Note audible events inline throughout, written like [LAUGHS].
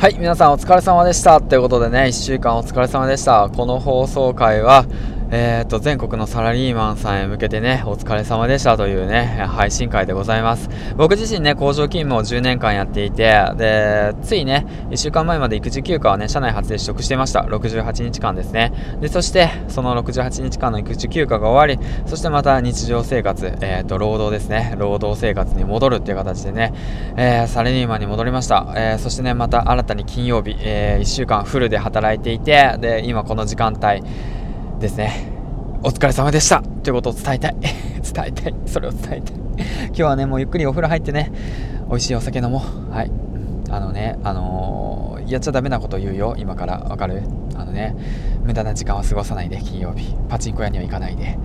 はい、皆さんお疲れ様でした。ということでね、1週間お疲れ様でした。この放送回は、えー、と、全国のサラリーマンさんへ向けてね、お疲れ様でしたというね、配信会でございます。僕自身ね、工場勤務を10年間やっていて、で、ついね、1週間前まで育児休暇をね、社内初で取得していました。68日間ですね。で、そして、その68日間の育児休暇が終わり、そしてまた日常生活、えー、と、労働ですね、労働生活に戻るっていう形でね、えー、サラリーマンに戻りました。えー、そしてね、また新たに金曜日、えー、1週間フルで働いていて、で、今この時間帯、ですね。お疲れ様でしたということを伝えたい。[LAUGHS] 伝えたい。それを伝えたい。今日はね、もうゆっくりお風呂入ってね、美味しいお酒飲もう。はい。あのね、あのー、やっちゃダメなこと言うよ、今から。わかる？あのね、無駄な時間は過ごさないで、金曜日。パチンコ屋には行かないで。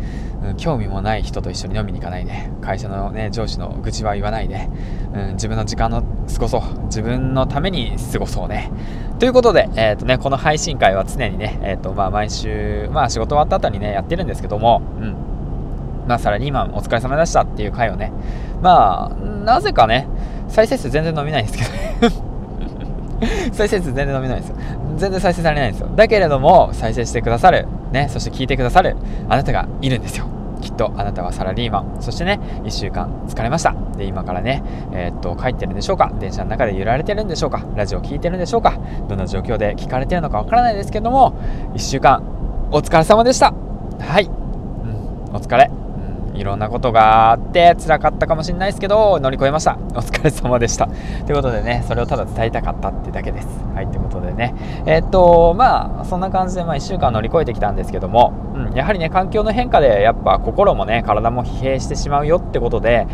うん、興味もない人と一緒に飲みに行かないで。会社のね、上司の愚痴は言わないで。うん、自分の時間の過ごそう。自分のために過ごそうね。ということで、え、ー、とね、この配信会は常にね、え、ー、と、まあ、毎週、まあ、仕事終わった後にね、やってるんですけども、うん。まあ、さらに今、お疲れ様でしたっていう回をね、まあ、なぜかね、再生数全然伸びないんですけどね [LAUGHS] 再生数全然伸びないんですよ。全然再生されないんですよ。だけれども、再生してくださる、ね、そして聞いてくださるあなたがいるんですよ。きっとあなたはサラリーマン。そしてね1週間疲れました。で今からねえー、っと帰ってるんでしょうか？電車の中で揺られてるんでしょうか？ラジオ聞いてるんでしょうか？どんな状況で聞かれてるのかわからないですけども1週間お疲れ様でした。はい、うん、お疲れ。いろんなことがあって辛かったかもしれないですけど乗り越えました。お疲れ様でした。ということでねそれをただ伝えたかったってだけです。はいということでね。えー、っとまあそんな感じで、まあ、1週間乗り越えてきたんですけども、うん、やはりね環境の変化でやっぱ心もね体も疲弊してしまうよってことで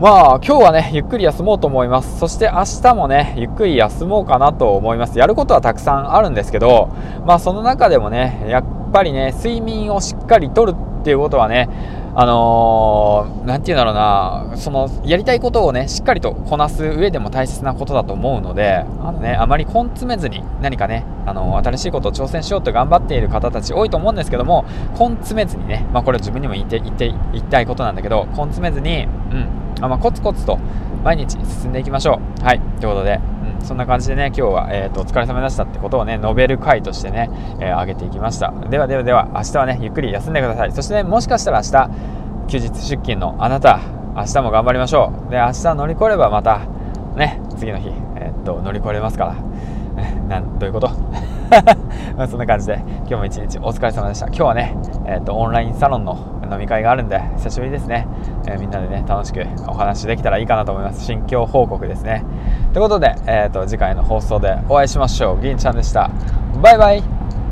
まあ今日はねゆっくり休もうと思います。そして明日もねゆっくり休もうかなと思います。やることはたくさんあるんですけどまあその中でもねやっぱりね睡眠をしっかりとるっていうことはねあのー、て言うんだろうな、その、やりたいことをね、しっかりとこなす上でも大切なことだと思うので、あのね、あまり根詰めずに何かね、あのー、新しいことを挑戦しようと頑張っている方たち多いと思うんですけども、根詰めずにね、まあこれ自分にも言って言って言いたいことなんだけど、根詰めずに、うん、あまあ、コツコツと毎日進んでいきましょう。はい、ということで、そんな感じでね、今日は、えーと、お疲れ様でしたってことをね、述べる回としてね、えー、上げていきました。ではではでは、明日はね、ゆっくり休んでください。そしてね、もしかしたら明日、休日出勤のあなた、明日も頑張りましょう。で、明日乗り越えればまた、ね、次の日、えー、っと、乗り越えれますから。[LAUGHS] なんどういうこと？[LAUGHS] そんな感じで今日も一日お疲れ様でした今日はね、えーと、とオンラインサロンの飲み会があるんで久しぶりですね、えー、みんなでね楽しくお話できたらいいかなと思います心境報告ですねということで、えーと、次回の放送でお会いしましょう。銀ちゃんでした。バイバイ。